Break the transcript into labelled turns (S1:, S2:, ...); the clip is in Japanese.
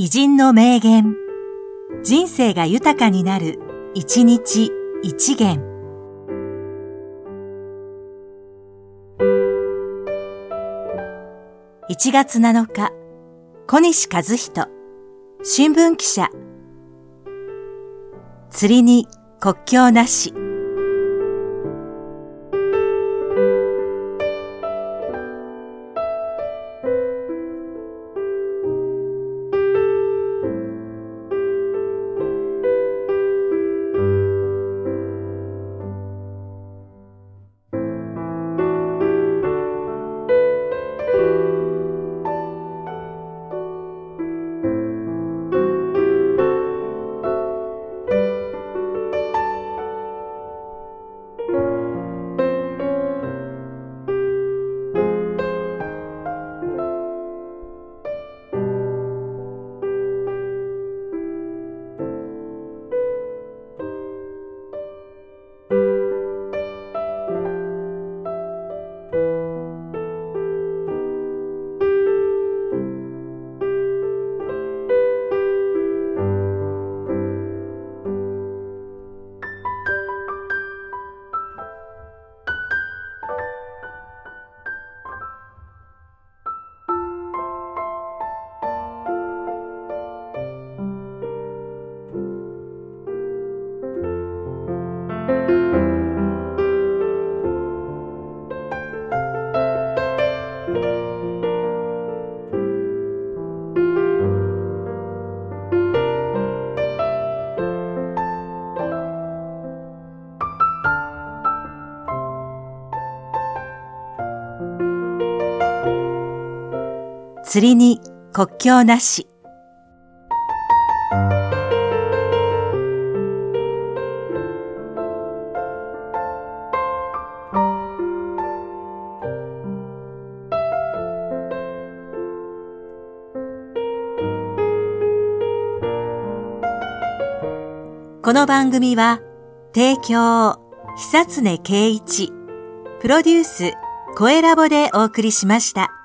S1: 偉人の名言。人生が豊かになる、一日一元。1月7日、小西和人、新聞記者。釣りに国境なし。釣りに国境なし。この番組は、提供、久常圭一、プロデュース、声ラボでお送りしました。